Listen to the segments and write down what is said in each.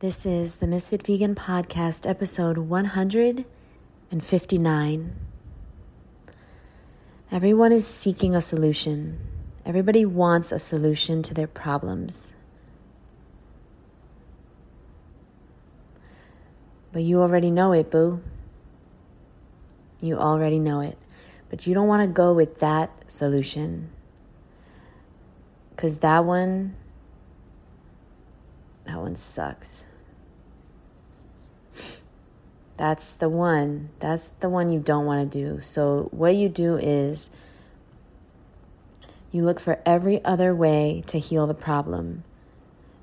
This is the Misfit Vegan Podcast, episode 159. Everyone is seeking a solution. Everybody wants a solution to their problems. But you already know it, boo. You already know it. But you don't want to go with that solution. Because that one, that one sucks. That's the one. That's the one you don't want to do. So, what you do is you look for every other way to heal the problem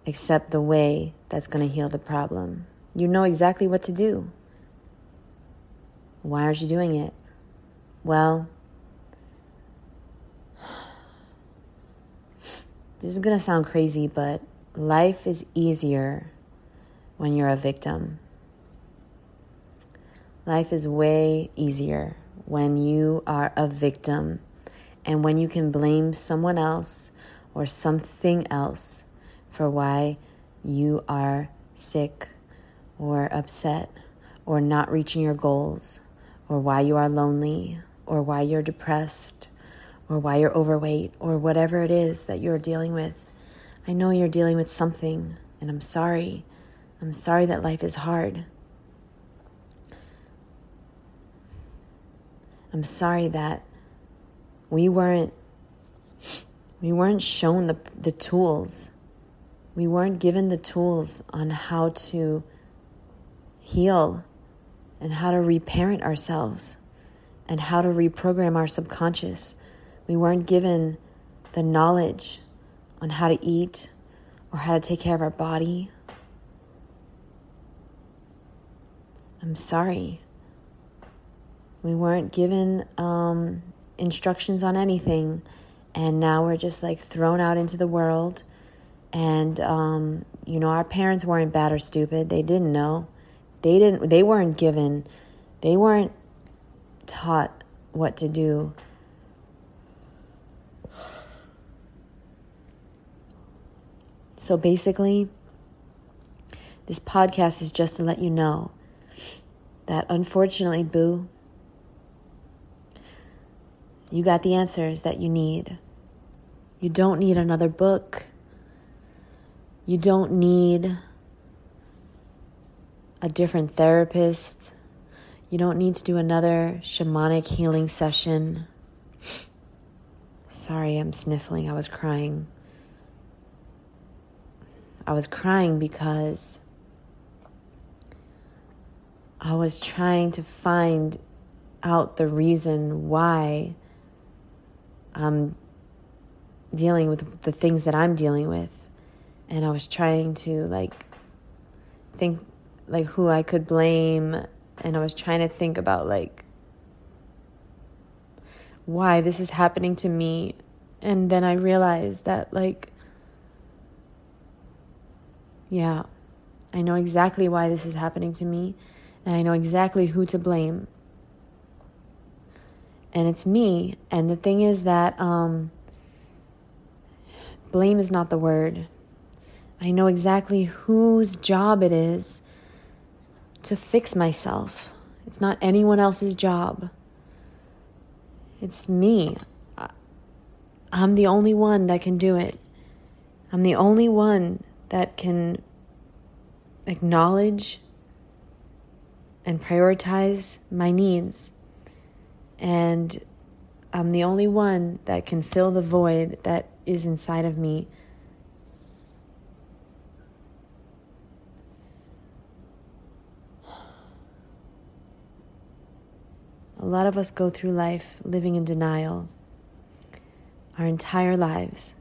except the way that's going to heal the problem. You know exactly what to do. Why aren't you doing it? Well, this is going to sound crazy, but life is easier when you're a victim. Life is way easier when you are a victim and when you can blame someone else or something else for why you are sick or upset or not reaching your goals or why you are lonely or why you're depressed or why you're overweight or whatever it is that you're dealing with. I know you're dealing with something and I'm sorry. I'm sorry that life is hard. I'm sorry that we weren't we weren't shown the the tools. We weren't given the tools on how to heal and how to reparent ourselves and how to reprogram our subconscious. We weren't given the knowledge on how to eat or how to take care of our body. I'm sorry. We weren't given um, instructions on anything, and now we're just like thrown out into the world. And um, you know, our parents weren't bad or stupid. They didn't know. They didn't. They weren't given. They weren't taught what to do. So basically, this podcast is just to let you know that unfortunately, Boo, you got the answers that you need. You don't need another book. You don't need a different therapist. You don't need to do another shamanic healing session. Sorry, I'm sniffling. I was crying. I was crying because I was trying to find out the reason why I'm dealing with the things that I'm dealing with. And I was trying to like think like who I could blame. And I was trying to think about like why this is happening to me. And then I realized that like yeah, I know exactly why this is happening to me. And I know exactly who to blame and it's me. And the thing is that um, blame is not the word. I know exactly whose job it is to fix myself. It's not anyone else's job. It's me. I'm the only one that can do it. I'm the only one that can acknowledge and prioritize my needs and I'm the only one that can fill the void that is inside of me. A lot of us go through life living in denial our entire lives.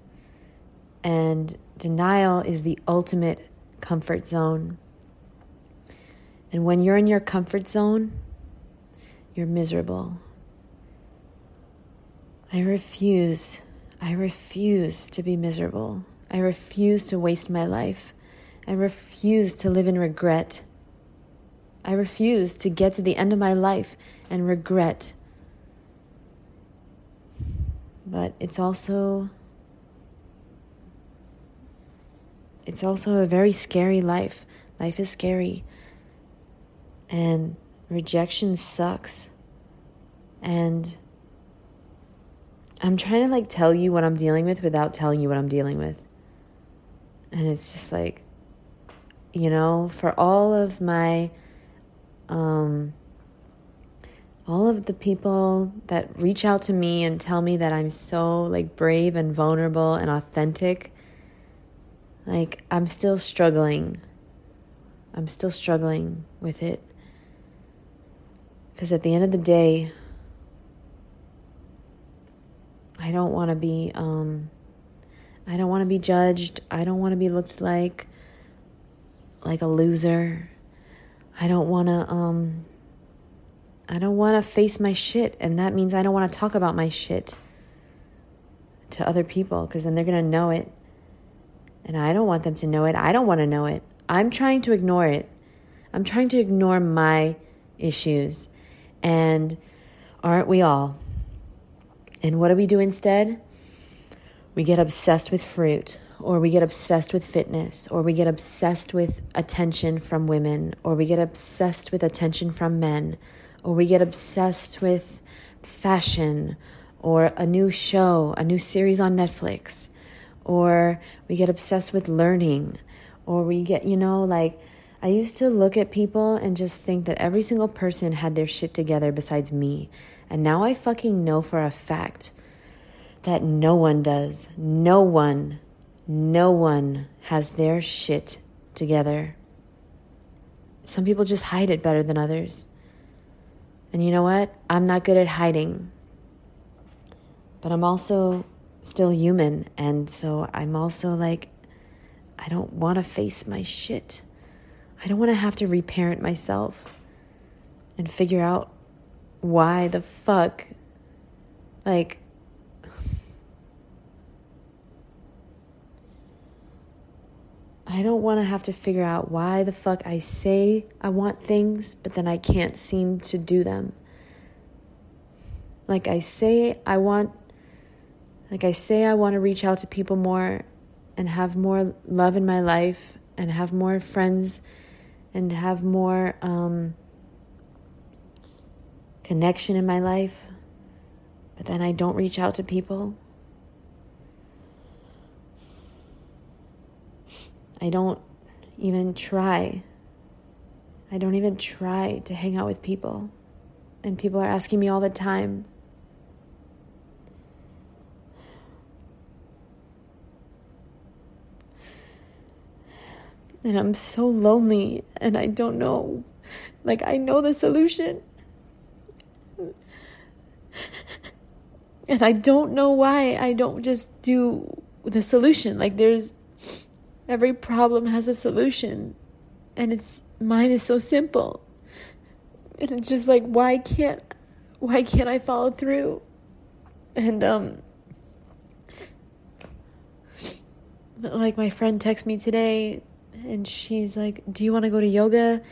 And denial is the ultimate comfort zone. And when you're in your comfort zone, you're miserable. I refuse, I refuse to be miserable. I refuse to waste my life. I refuse to live in regret. I refuse to get to the end of my life and regret. But it's also it's also a very scary life Life is scary. And rejection sucks. And I'm trying to like tell you what I'm dealing with without telling you what I'm dealing with. And it's just like, you know, for all of my, um, all of the people that reach out to me and tell me that I'm so like brave and vulnerable and authentic, like I'm still struggling. I'm still struggling with it. Because at the end of the day, I don't want to be um I don't want to be judged. I don't want to be looked like like a loser. I don't want to um I don't want to face my shit and that means I don't want to talk about my shit to other people because then they're going to know it. And I don't want them to know it. I don't want to know it. I'm trying to ignore it. I'm trying to ignore my issues. And aren't we all? And what do we do instead? We get obsessed with fruit, or we get obsessed with fitness, or we get obsessed with attention from women, or we get obsessed with attention from men, or we get obsessed with fashion, or a new show, a new series on Netflix, or we get obsessed with learning, or we get, you know, like, I used to look at people and just think that every single person had their shit together besides me. And now I fucking know for a fact that no one does. No one, no one has their shit together. Some people just hide it better than others. And you know what? I'm not good at hiding. But I'm also still human. And so I'm also like, I don't want to face my shit. I don't want to have to reparent myself and figure out why the fuck like I don't want to have to figure out why the fuck I say I want things, but then I can't seem to do them. Like I say I want like I say I want to reach out to people more and have more love in my life and have more friends and have more um, connection in my life, but then I don't reach out to people. I don't even try. I don't even try to hang out with people. And people are asking me all the time. And I'm so lonely and I don't know. Like, I know the solution. And I don't know why I don't just do the solution. Like there's every problem has a solution. And it's mine is so simple. And it's just like why can't why can't I follow through? And um like my friend texted me today and she's like, "Do you want to go to yoga?"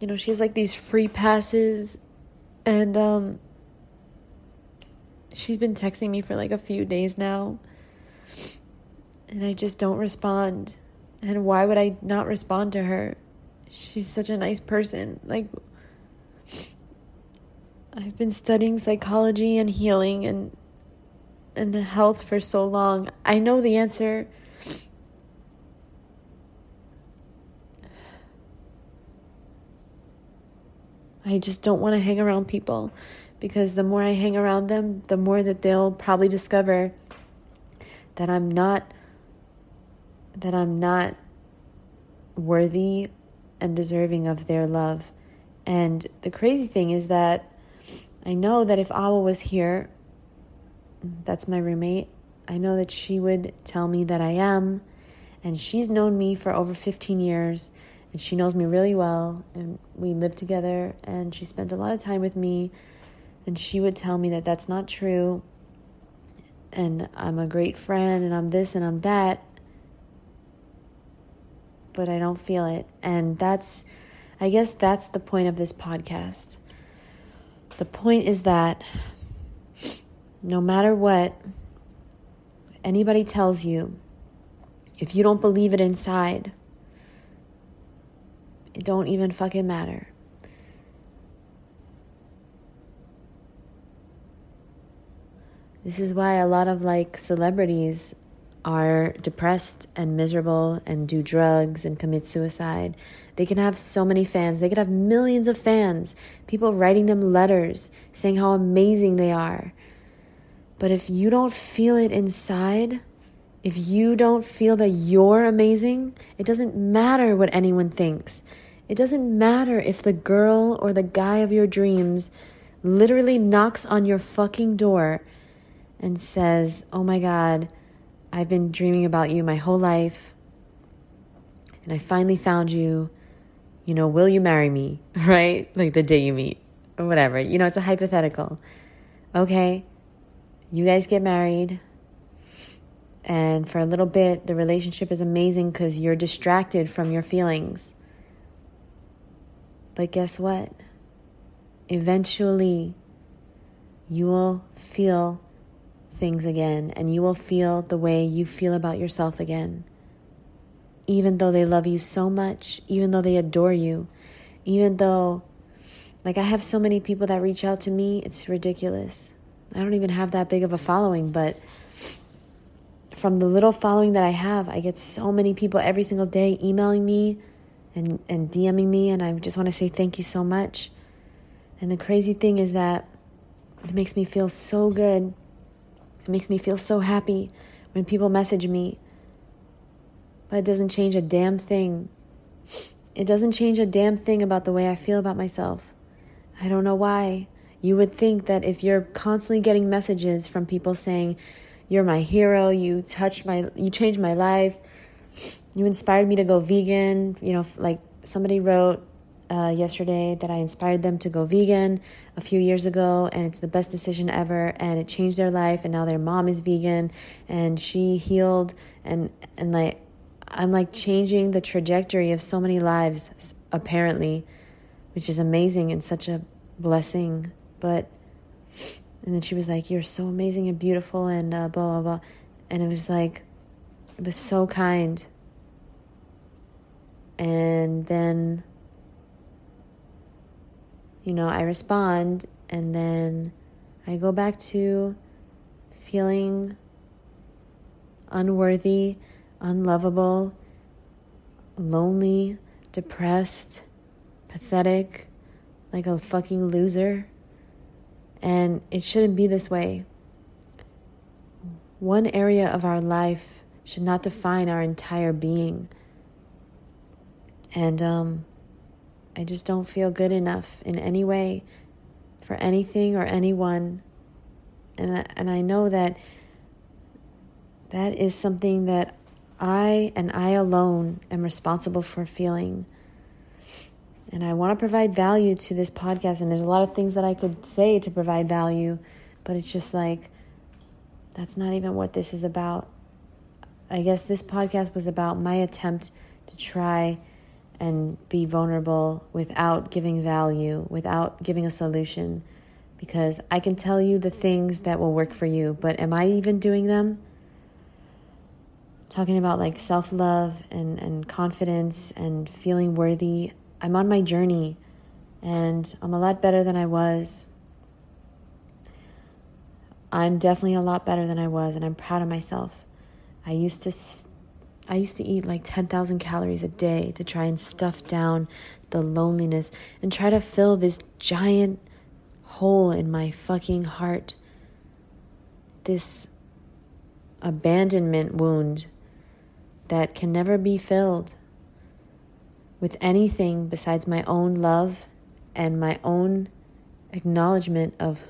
You know, she has like these free passes and um she's been texting me for like a few days now. And I just don't respond. And why would I not respond to her? She's such a nice person. Like, I've been studying psychology and healing and and health for so long. I know the answer. I just don't want to hang around people because the more I hang around them, the more that they'll probably discover that I'm not that I'm not worthy and deserving of their love. And the crazy thing is that I know that if Awa was here, that's my roommate, I know that she would tell me that I am. And she's known me for over 15 years and she knows me really well. And we live together and she spent a lot of time with me and she would tell me that that's not true. And I'm a great friend and I'm this and I'm that. But I don't feel it. And that's, I guess that's the point of this podcast. The point is that no matter what anybody tells you, if you don't believe it inside, It don't even fucking matter. This is why a lot of like celebrities are depressed and miserable and do drugs and commit suicide. They can have so many fans. They could have millions of fans, people writing them letters saying how amazing they are. But if you don't feel it inside, if you don't feel that you're amazing, it doesn't matter what anyone thinks. It doesn't matter if the girl or the guy of your dreams literally knocks on your fucking door and says, Oh my God, I've been dreaming about you my whole life. And I finally found you. You know, will you marry me? Right? Like the day you meet or whatever. You know, it's a hypothetical. Okay. You guys get married. And for a little bit, the relationship is amazing because you're distracted from your feelings. But guess what? Eventually, you will feel things again and you will feel the way you feel about yourself again. Even though they love you so much, even though they adore you, even though, like, I have so many people that reach out to me, it's ridiculous. I don't even have that big of a following, but from the little following that I have, I get so many people every single day emailing me and, and DMing me, and I just want to say thank you so much. And the crazy thing is that it makes me feel so good it makes me feel so happy when people message me. But it doesn't change a damn thing. It doesn't change a damn thing about the way I feel about myself. I don't know why. You would think that if you're constantly getting messages from people saying, You're my hero, you touched my you changed my life, you inspired me to go vegan, you know, like somebody wrote uh, yesterday that I inspired them to go vegan a few years ago, and it's the best decision ever, and it changed their life, and now their mom is vegan, and she healed, and and like I'm like changing the trajectory of so many lives apparently, which is amazing and such a blessing. But and then she was like, "You're so amazing and beautiful," and uh, blah blah blah, and it was like, it was so kind. And then you know, I respond and then I go back to feeling unworthy, unlovable, lonely, depressed, pathetic, like a fucking loser. And it shouldn't be this way. One area of our life should not define our entire being. And um, I just don't feel good enough in any way for anything or anyone. And I, and I know that that is something that I and I alone am responsible for feeling. And I want to provide value to this podcast. And there's a lot of things that I could say to provide value, but it's just like, that's not even what this is about. I guess this podcast was about my attempt to try and be vulnerable without giving value, without giving a solution. Because I can tell you the things that will work for you, but am I even doing them? Talking about like self love and, and confidence and feeling worthy. I'm on my journey and I'm a lot better than I was. I'm definitely a lot better than I was, and I'm proud of myself. I used to I used to eat like 10,000 calories a day to try and stuff down the loneliness and try to fill this giant hole in my fucking heart. This abandonment wound that can never be filled with anything besides my own love and my own acknowledgement of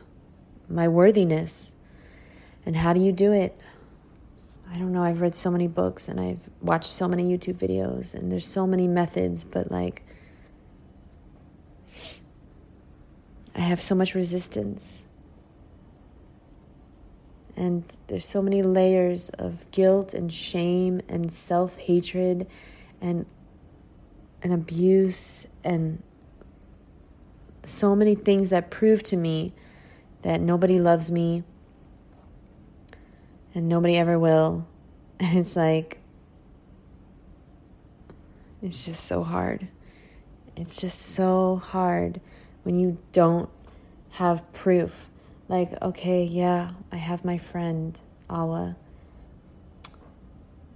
my worthiness. And how do you do it? I don't know, I've read so many books and I've watched so many YouTube videos and there's so many methods, but like I have so much resistance. And there's so many layers of guilt and shame and self hatred and and abuse and so many things that prove to me that nobody loves me and nobody ever will. And it's like, it's just so hard. It's just so hard when you don't have proof. Like, okay, yeah, I have my friend, Awa.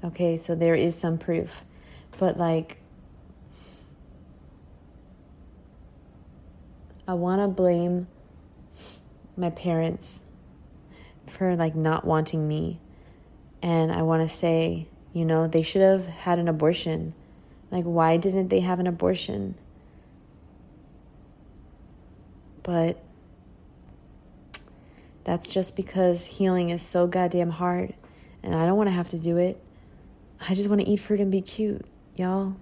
Okay, so there is some proof. But, like, I want to blame my parents for, like, not wanting me. And I want to say, you know, they should have had an abortion. Like, why didn't they have an abortion? But that's just because healing is so goddamn hard. And I don't want to have to do it. I just want to eat fruit and be cute, y'all.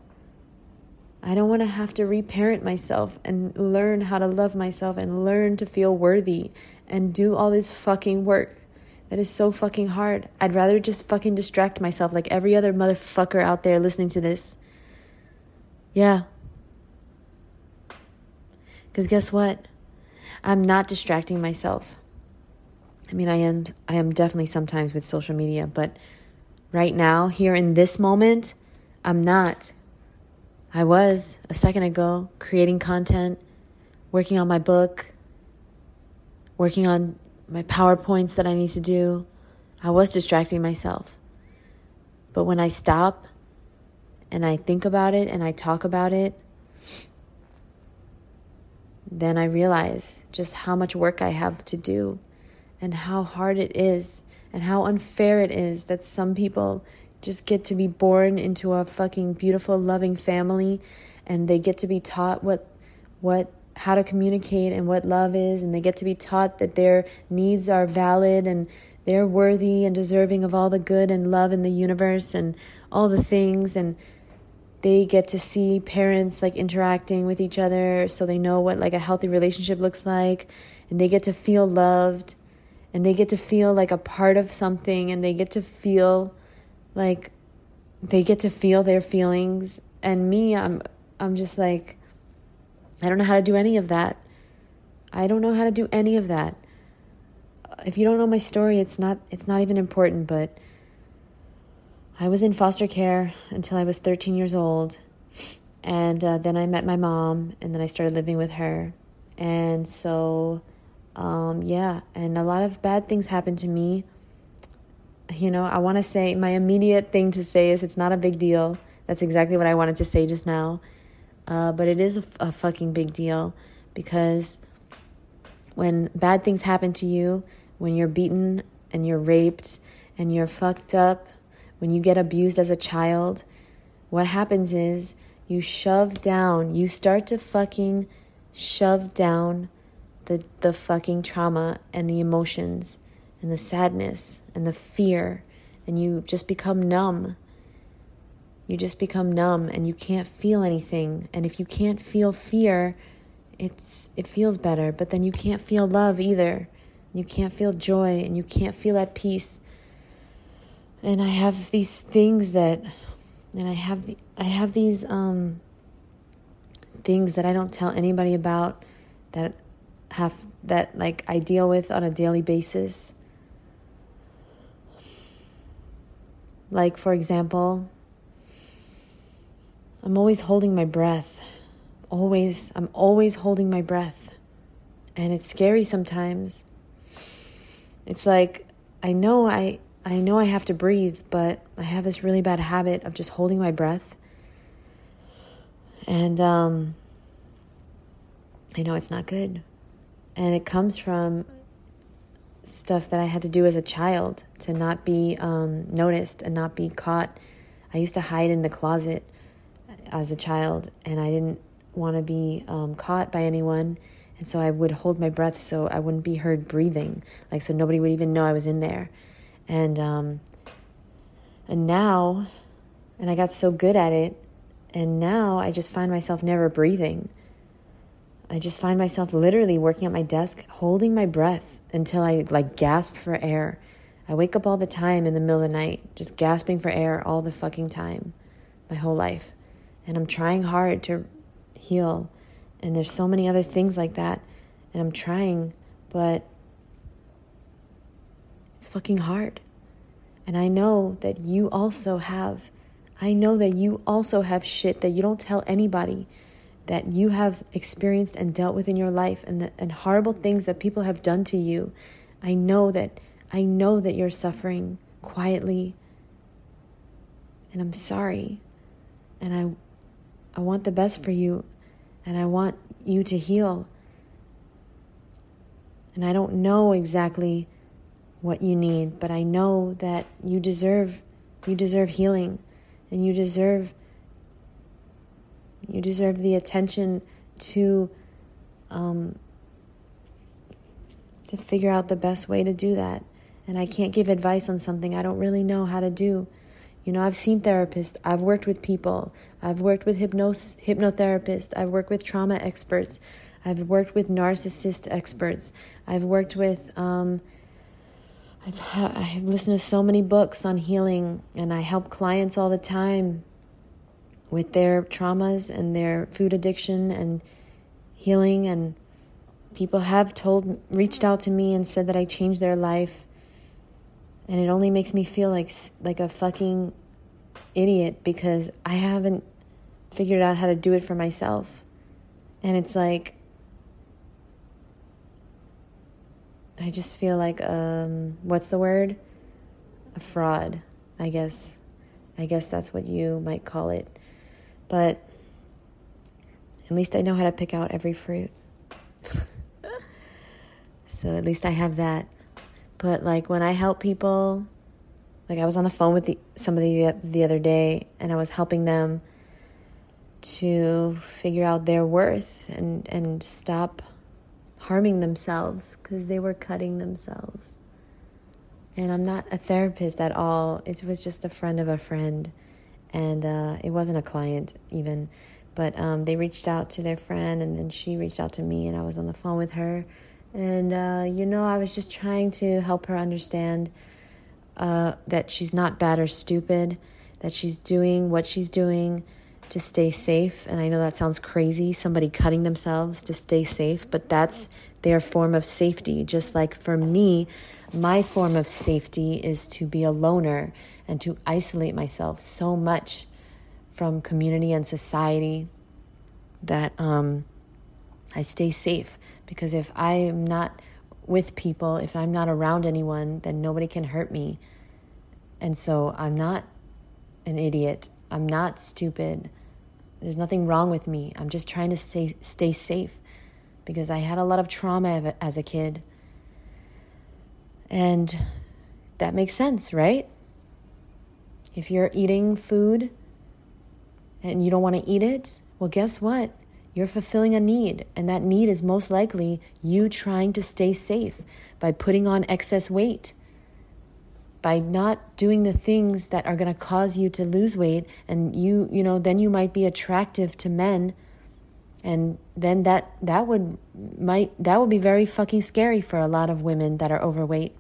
I don't want to have to reparent myself and learn how to love myself and learn to feel worthy and do all this fucking work. That is so fucking hard. I'd rather just fucking distract myself like every other motherfucker out there listening to this. Yeah. Because guess what? I'm not distracting myself. I mean, I am I am definitely sometimes with social media, but right now, here in this moment, I'm not. I was a second ago creating content, working on my book, working on my PowerPoints that I need to do. I was distracting myself. But when I stop and I think about it and I talk about it, then I realize just how much work I have to do and how hard it is and how unfair it is that some people just get to be born into a fucking beautiful loving family and they get to be taught what what how to communicate and what love is and they get to be taught that their needs are valid and they're worthy and deserving of all the good and love in the universe and all the things and they get to see parents like interacting with each other so they know what like a healthy relationship looks like and they get to feel loved and they get to feel like a part of something and they get to feel like they get to feel their feelings and me I'm I'm just like I don't know how to do any of that. I don't know how to do any of that. If you don't know my story, it's not it's not even important, but I was in foster care until I was 13 years old. And uh, then I met my mom, and then I started living with her. And so, um, yeah, and a lot of bad things happened to me. You know, I want to say my immediate thing to say is it's not a big deal. That's exactly what I wanted to say just now. Uh, but it is a, a fucking big deal because when bad things happen to you, when you're beaten and you're raped and you're fucked up, when you get abused as a child, what happens is you shove down, you start to fucking shove down the, the fucking trauma and the emotions and the sadness and the fear, and you just become numb you just become numb and you can't feel anything. And if you can't feel fear, it's it feels better, but then you can't feel love either. You can't feel joy and you can't feel at peace. And I have these things that and I have I have these um things that I don't tell anybody about that have that like I deal with on a daily basis. Like for example, I'm always holding my breath. Always, I'm always holding my breath. And it's scary sometimes. It's like I know I I know I have to breathe, but I have this really bad habit of just holding my breath. And um I know it's not good. And it comes from stuff that I had to do as a child to not be um, noticed and not be caught. I used to hide in the closet as a child, and I didn't want to be um, caught by anyone. And so I would hold my breath so I wouldn't be heard breathing, like so nobody would even know I was in there. And um, and now, and I got so good at it, and now I just find myself never breathing. I just find myself literally working at my desk, holding my breath until I like gasp for air. I wake up all the time in the middle of the night, just gasping for air all the fucking time, my whole life and I'm trying hard to heal. And there's so many other things like that. And I'm trying, but it's fucking hard. And I know that you also have, I know that you also have shit that you don't tell anybody that you have experienced and dealt with in your life and the, and horrible things that people have done to you. I know that I know that you're suffering quietly. And I'm sorry. And I I want the best for you and I want you to heal. And I don't know exactly what you need, but I know that you deserve you deserve healing and you deserve you deserve the attention to um, to figure out the best way to do that. And I can't give advice on something I don't really know how to do. You know, I've seen therapists, I've worked with people, I've worked with hypnos- hypnotherapists, I've worked with trauma experts, I've worked with narcissist experts, I've worked with, um, I've, ha- I've listened to so many books on healing, and I help clients all the time with their traumas and their food addiction and healing. And people have told reached out to me and said that I changed their life. And it only makes me feel like like a fucking idiot because I haven't figured out how to do it for myself. And it's like I just feel like um what's the word? A fraud I guess. I guess that's what you might call it but at least I know how to pick out every fruit. so at least I have that. But like when I help people, like I was on the phone with the, somebody the other day and I was helping them to figure out their worth and, and stop harming themselves because they were cutting themselves. And I'm not a therapist at all. It was just a friend of a friend and uh, it wasn't a client even, but um, they reached out to their friend, and then she reached out to me, and I was on the phone with her, and uh, you know, I was just trying to help her understand uh, that she's not bad or stupid, that she's doing what she's doing to stay safe. And I know that sounds crazy, somebody cutting themselves to stay safe, but that's their form of safety. Just like for me, my form of safety is to be a loner and to isolate myself so much from community and society that um, I stay safe. Because if I'm not with people, if I'm not around anyone, then nobody can hurt me. And so I'm not an idiot. I'm not stupid. There's nothing wrong with me. I'm just trying to stay, stay safe because I had a lot of trauma as a kid. And that makes sense, right? If you're eating food and you don't want to eat it, well, guess what? You're fulfilling a need, and that need is most likely you trying to stay safe by putting on excess weight, by not doing the things that are going to cause you to lose weight, and you, you know, then you might be attractive to men, and then that that would might that would be very fucking scary for a lot of women that are overweight.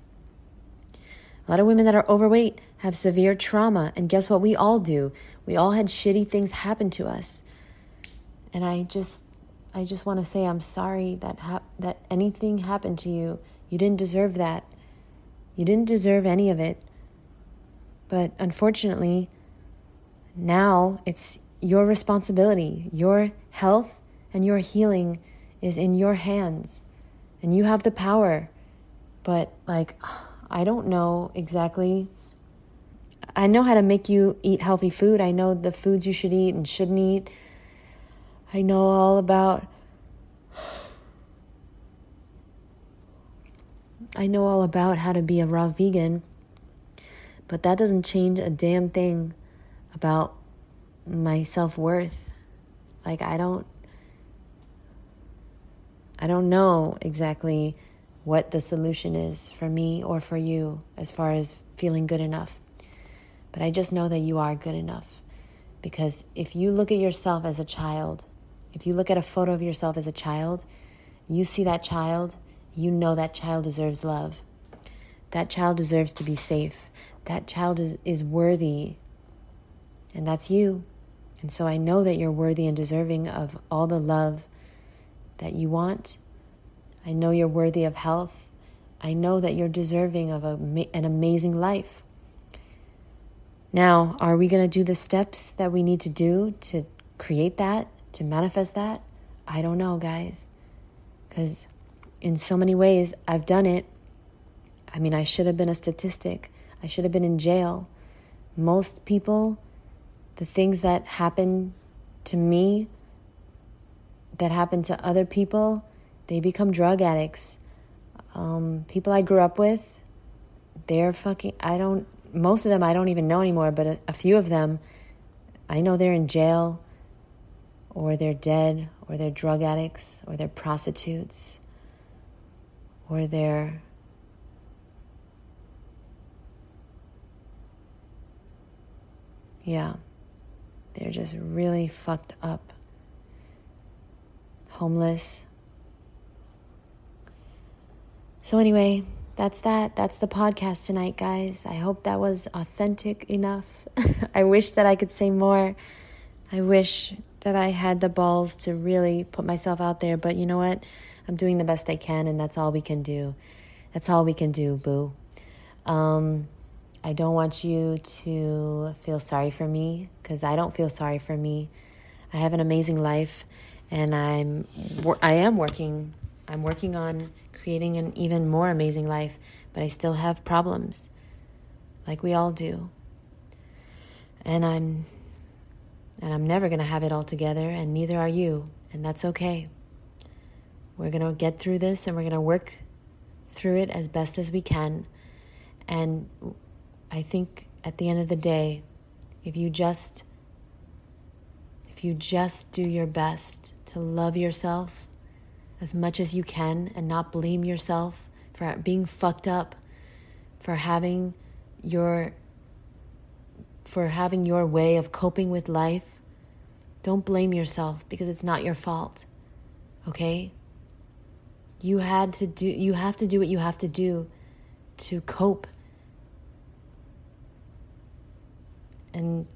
A lot of women that are overweight have severe trauma. And guess what? We all do. We all had shitty things happen to us. And I just, I just want to say I'm sorry that ha- that anything happened to you. You didn't deserve that. You didn't deserve any of it. But unfortunately, now it's your responsibility. Your health and your healing is in your hands. And you have the power. But like I don't know exactly. I know how to make you eat healthy food. I know the foods you should eat and shouldn't eat. I know all about. I know all about how to be a raw vegan, but that doesn't change a damn thing about my self worth. Like, I don't. I don't know exactly what the solution is for me or for you as far as feeling good enough. But I just know that you are good enough. Because if you look at yourself as a child, if you look at a photo of yourself as a child, you see that child, you know that child deserves love. That child deserves to be safe. That child is, is worthy. And that's you. And so I know that you're worthy and deserving of all the love that you want I know you're worthy of health. I know that you're deserving of a, an amazing life. Now, are we going to do the steps that we need to do to create that, to manifest that? I don't know, guys. Because in so many ways, I've done it. I mean, I should have been a statistic, I should have been in jail. Most people, the things that happen to me, that happen to other people, they become drug addicts. Um, people I grew up with, they're fucking, I don't, most of them I don't even know anymore, but a, a few of them, I know they're in jail or they're dead or they're drug addicts or they're prostitutes or they're yeah they're just really fucked up homeless so anyway that's that. That's the podcast tonight, guys. I hope that was authentic enough. I wish that I could say more. I wish that I had the balls to really put myself out there, but you know what? I'm doing the best I can, and that's all we can do. That's all we can do, boo. Um, I don't want you to feel sorry for me because I don't feel sorry for me. I have an amazing life, and I'm I am working. I'm working on creating an even more amazing life, but I still have problems, like we all do. And I'm and I'm never going to have it all together, and neither are you, and that's okay. We're going to get through this and we're going to work through it as best as we can. And I think at the end of the day, if you just you just do your best to love yourself as much as you can and not blame yourself for being fucked up, for having your for having your way of coping with life. Don't blame yourself because it's not your fault. Okay? You had to do you have to do what you have to do to cope. And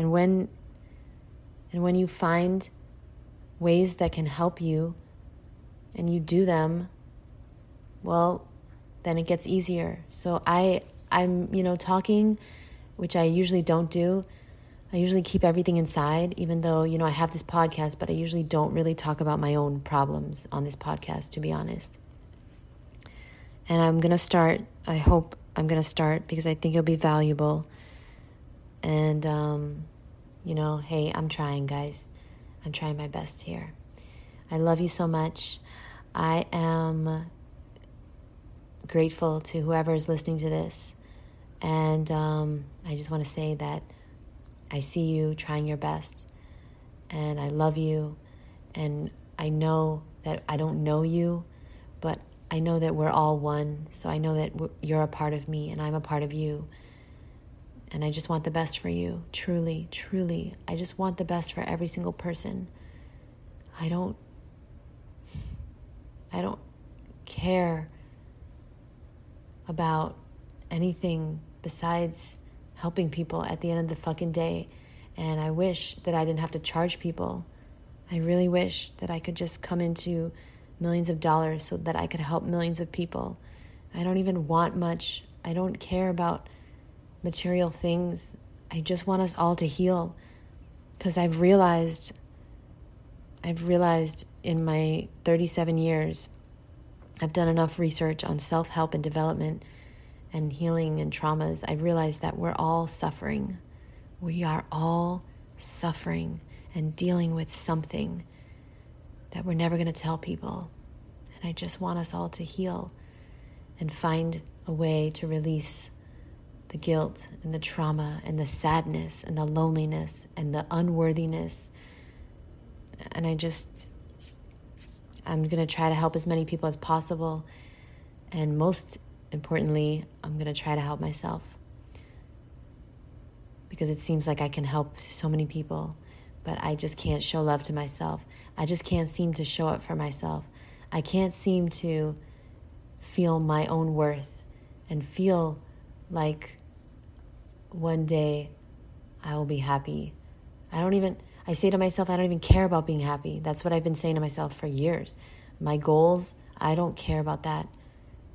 and when and when you find ways that can help you and you do them, well, then it gets easier. So I I'm, you know, talking, which I usually don't do. I usually keep everything inside, even though, you know, I have this podcast, but I usually don't really talk about my own problems on this podcast, to be honest. And I'm going to start, I hope I'm going to start because I think it'll be valuable. And, um, you know, hey, I'm trying, guys. I'm trying my best here. I love you so much. I am grateful to whoever is listening to this. And um, I just want to say that I see you trying your best. And I love you. And I know that I don't know you, but I know that we're all one. So I know that you're a part of me and I'm a part of you. And I just want the best for you. Truly, truly. I just want the best for every single person. I don't I don't care about anything besides helping people at the end of the fucking day. And I wish that I didn't have to charge people. I really wish that I could just come into millions of dollars so that I could help millions of people. I don't even want much. I don't care about material things. I just want us all to heal because I've realized I've realized in my 37 years I've done enough research on self-help and development and healing and traumas. I've realized that we're all suffering. We are all suffering and dealing with something that we're never going to tell people. And I just want us all to heal and find a way to release the guilt and the trauma and the sadness and the loneliness and the unworthiness. And I just, I'm going to try to help as many people as possible. And most importantly, I'm going to try to help myself. Because it seems like I can help so many people, but I just can't show love to myself. I just can't seem to show up for myself. I can't seem to feel my own worth and feel like one day I will be happy. I don't even, I say to myself, I don't even care about being happy. That's what I've been saying to myself for years. My goals, I don't care about that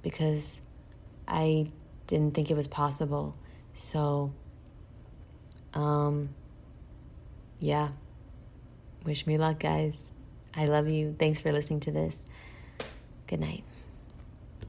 because I didn't think it was possible. So, um, yeah, Wish me luck, guys. I love you. Thanks for listening to this. Good night.